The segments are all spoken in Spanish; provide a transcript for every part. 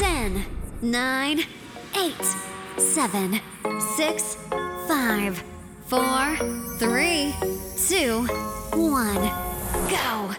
10, 9, 8, 7, 6, 5, 4, 3, 2, 1. Go!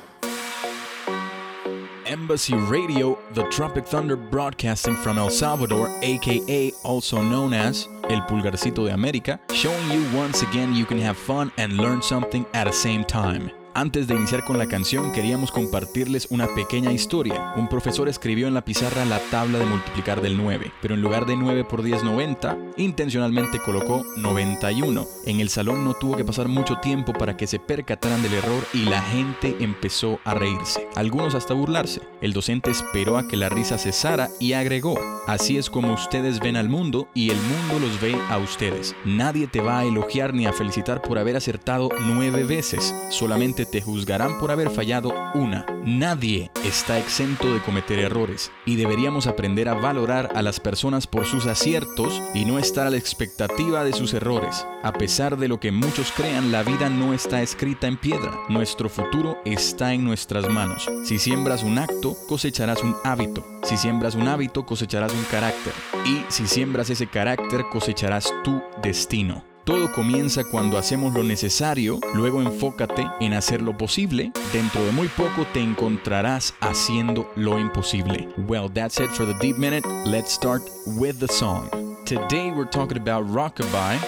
Embassy Radio, the Tropic Thunder broadcasting from El Salvador, aka also known as El Pulgarcito de América, showing you once again you can have fun and learn something at the same time. Antes de iniciar con la canción, queríamos compartirles una pequeña historia. Un profesor escribió en la pizarra la tabla de multiplicar del 9, pero en lugar de 9 por 10, 90, intencionalmente colocó 91. En el salón no tuvo que pasar mucho tiempo para que se percataran del error y la gente empezó a reírse, algunos hasta burlarse. El docente esperó a que la risa cesara y agregó, así es como ustedes ven al mundo y el mundo los ve a ustedes. Nadie te va a elogiar ni a felicitar por haber acertado 9 veces, solamente te juzgarán por haber fallado una. Nadie está exento de cometer errores y deberíamos aprender a valorar a las personas por sus aciertos y no estar a la expectativa de sus errores. A pesar de lo que muchos crean, la vida no está escrita en piedra. Nuestro futuro está en nuestras manos. Si siembras un acto, cosecharás un hábito. Si siembras un hábito, cosecharás un carácter. Y si siembras ese carácter, cosecharás tu destino. Todo comienza cuando hacemos lo necesario, luego enfócate en hacer lo posible, dentro de muy poco te encontrarás haciendo lo imposible. Well, that's it for the deep minute. Let's start with the song. Today we're talking about rockabye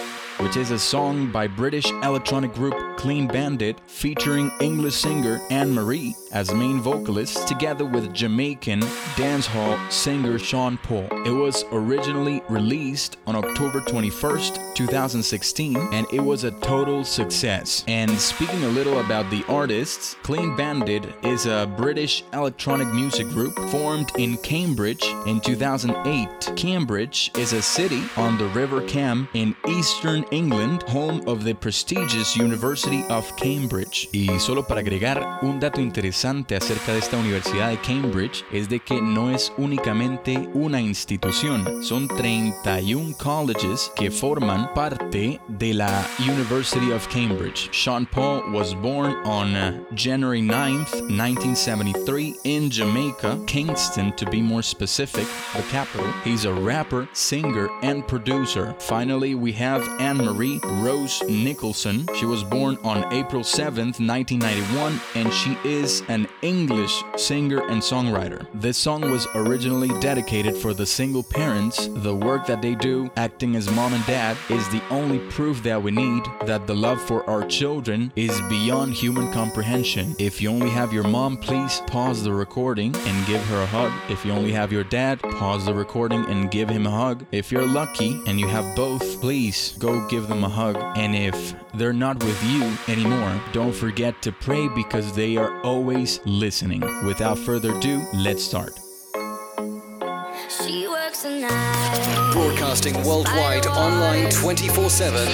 which is a song by British electronic group Clean Bandit featuring English singer Anne Marie as main vocalist together with Jamaican dancehall singer Sean Paul. It was originally released on October 21st, 2016 and it was a total success. And speaking a little about the artists, Clean Bandit is a British electronic music group formed in Cambridge in 2008. Cambridge is a city on the River Cam in eastern England, home of the prestigious University of Cambridge. Y solo para agregar un dato interesante acerca de esta Universidad de Cambridge es de que no es únicamente una institución, son 31 colleges que forman parte de la University of Cambridge. Sean Paul was born on January 9th, 1973 in Jamaica, Kingston to be more specific, the capital. He's a rapper, singer, and producer. Finally, we have Anne Marie Rose Nicholson. She was born on April 7th, 1991, and she is an English singer and songwriter. This song was originally dedicated for the single parents. The work that they do, acting as mom and dad, is the only proof that we need that the love for our children is beyond human comprehension. If you only have your mom, please pause the recording and give her a hug. If you only have your dad, pause the recording and give him a hug. If you're lucky and you have both, please go give them a hug. And if they're not with you anymore, don't forget to pray because they are always listening. Without further ado, let's start. She works the night. Broadcasting worldwide, online 24 7.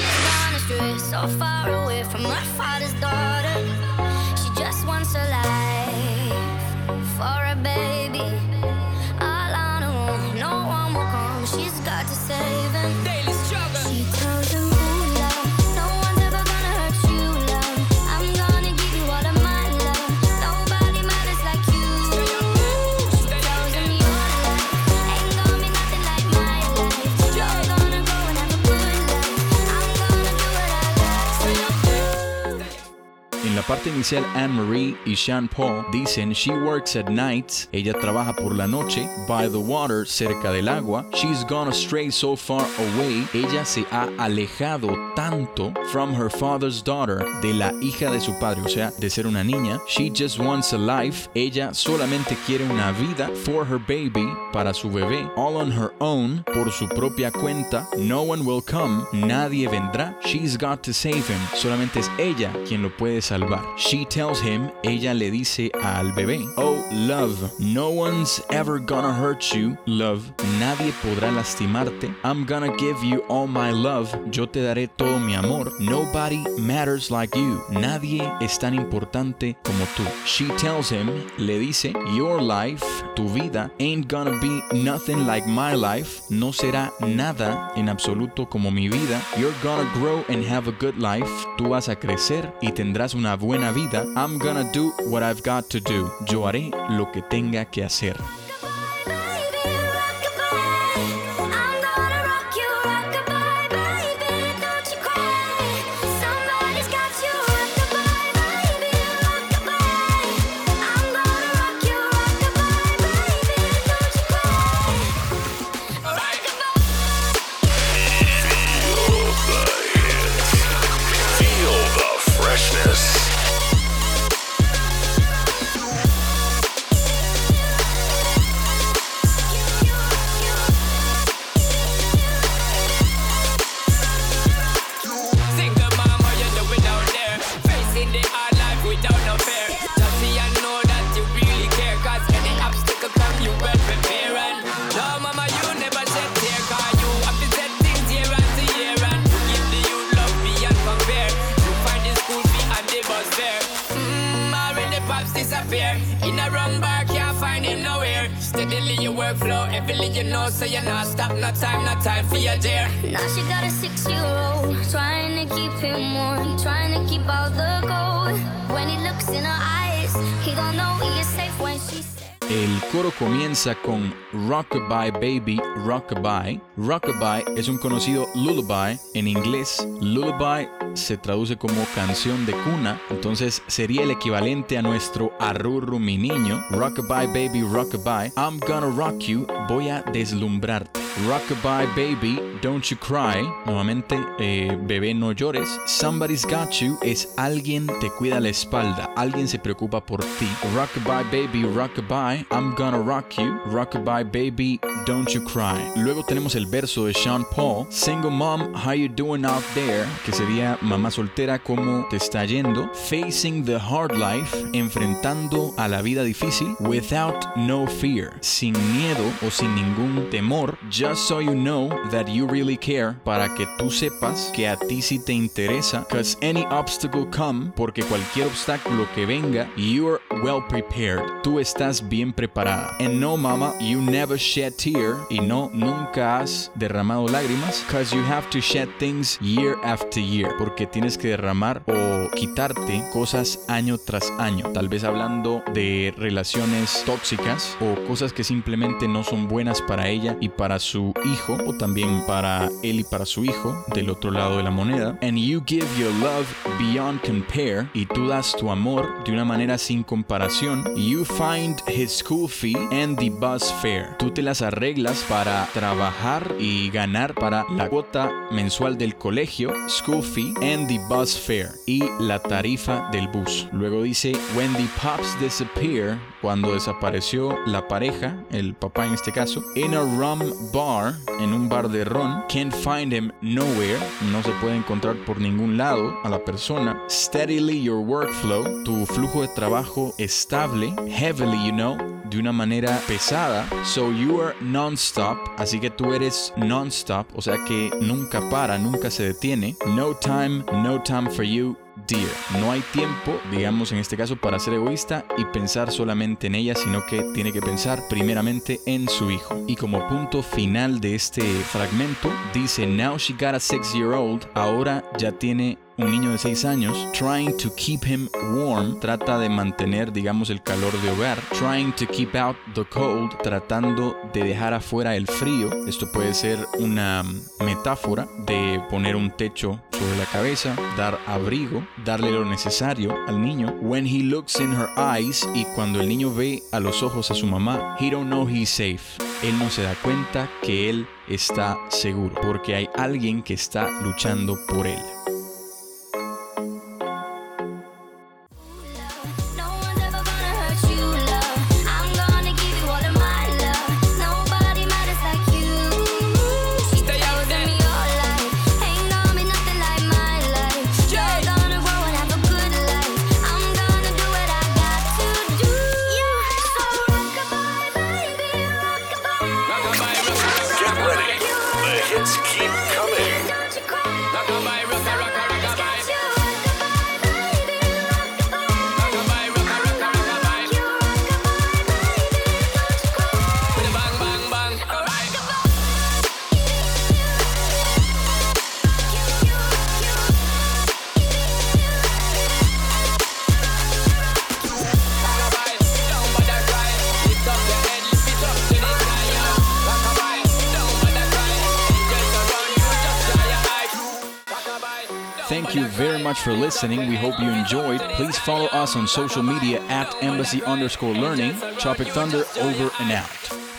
Inicial, Anne Marie y Sean Paul dicen she works at night, ella trabaja por la noche, by the water, cerca del agua, she's gone astray so far away, ella se ha alejado tanto from her father's daughter, de la hija de su padre, o sea, de ser una niña, she just wants a life, ella solamente quiere una vida for her baby, para su bebé, all on her own, por su propia cuenta, no one will come, nadie vendrá, she's got to save him, solamente es ella quien lo puede salvar. She tells him, ella le dice al bebé, oh love, no one's ever gonna hurt you, love, nadie podrá lastimarte, I'm gonna give you all my love, yo te daré todo mi amor, nobody matters like you, nadie es tan importante como tú. She tells him, le dice, your life, tu vida, ain't gonna be nothing like my life, no será nada en absoluto como mi vida, you're gonna grow and have a good life, tú vas a crecer y tendrás una buena vida, I'm gonna do what I've got to do, yo haré lo que tenga que hacer. pops disappear. In a wrong bar, can't find him nowhere. Steadily your workflow, every you know, so you're not stop. No time, no time for your dear. Now she got a six year old, trying to keep him warm, trying to keep all the gold. When he looks in her eyes, he don't know he is safe when she's. El coro comienza con Rockabye Baby Rockabye. Rockabye es un conocido lullaby en inglés. Lullaby se traduce como canción de cuna, entonces sería el equivalente a nuestro arrurru mi niño. Rockabye Baby, Rockabye. I'm gonna rock you, voy a deslumbrarte. Rockabye Baby, don't you cry. Nuevamente, eh, bebé no llores. Somebody's got you es alguien te cuida la espalda, alguien se preocupa por ti. Rockabye Baby, Rockabye. I'm gonna rock you. Rockabye baby, don't you cry. Luego tenemos el verso de Sean Paul. Single mom, how you doing out there? Que sería mamá soltera, ¿cómo te está yendo? Facing the hard life, enfrentando a la vida difícil. Without no fear, sin miedo o sin ningún temor. Just so you know that you really care, para que tú sepas que a ti sí te interesa. Cause any obstacle come, porque cualquier obstáculo que venga, you're well prepared. Tú estás bien preparada. And no, mama, you never shed tear. Y no, nunca has derramado lágrimas. Cause you have to shed things year after year. Porque tienes que derramar o quitarte cosas año tras año. Tal vez hablando de relaciones tóxicas o cosas que simplemente no son buenas para ella y para su hijo. O también para él y para su hijo. Del otro lado de la moneda. And you give your love beyond compare. Y tú das tu amor de una manera sin comparación. You find his school fee and the bus fare. Tú te las arreglas para trabajar y ganar para la cuota mensual del colegio, school fee and the bus fare y la tarifa del bus. Luego dice when the pops disappear, cuando desapareció la pareja, el papá en este caso, in a rum bar, en un bar de ron, can't find him nowhere, no se puede encontrar por ningún lado a la persona. Steadily your workflow, tu flujo de trabajo estable, heavily you know, de una manera pesada. So you are non-stop, así que tú eres non-stop, o sea que nunca para, nunca se detiene. No time, no time for you. Dear. No hay tiempo, digamos en este caso, para ser egoísta y pensar solamente en ella, sino que tiene que pensar primeramente en su hijo. Y como punto final de este fragmento, dice, Now she got a six year old, ahora ya tiene un niño de 6 años, trying to keep him warm, trata de mantener, digamos, el calor de hogar, trying to keep out the cold, tratando de dejar afuera el frío. Esto puede ser una metáfora de poner un techo sobre la cabeza, dar abrigo, darle lo necesario al niño. When he looks in her eyes y cuando el niño ve a los ojos a su mamá, he don't know he's safe. Él no se da cuenta que él está seguro, porque hay alguien que está luchando por él. Get ready. The hits keep coming. Much for listening. We hope you enjoyed. Please follow us on social media at embassy underscore learning. Tropic Thunder over and out.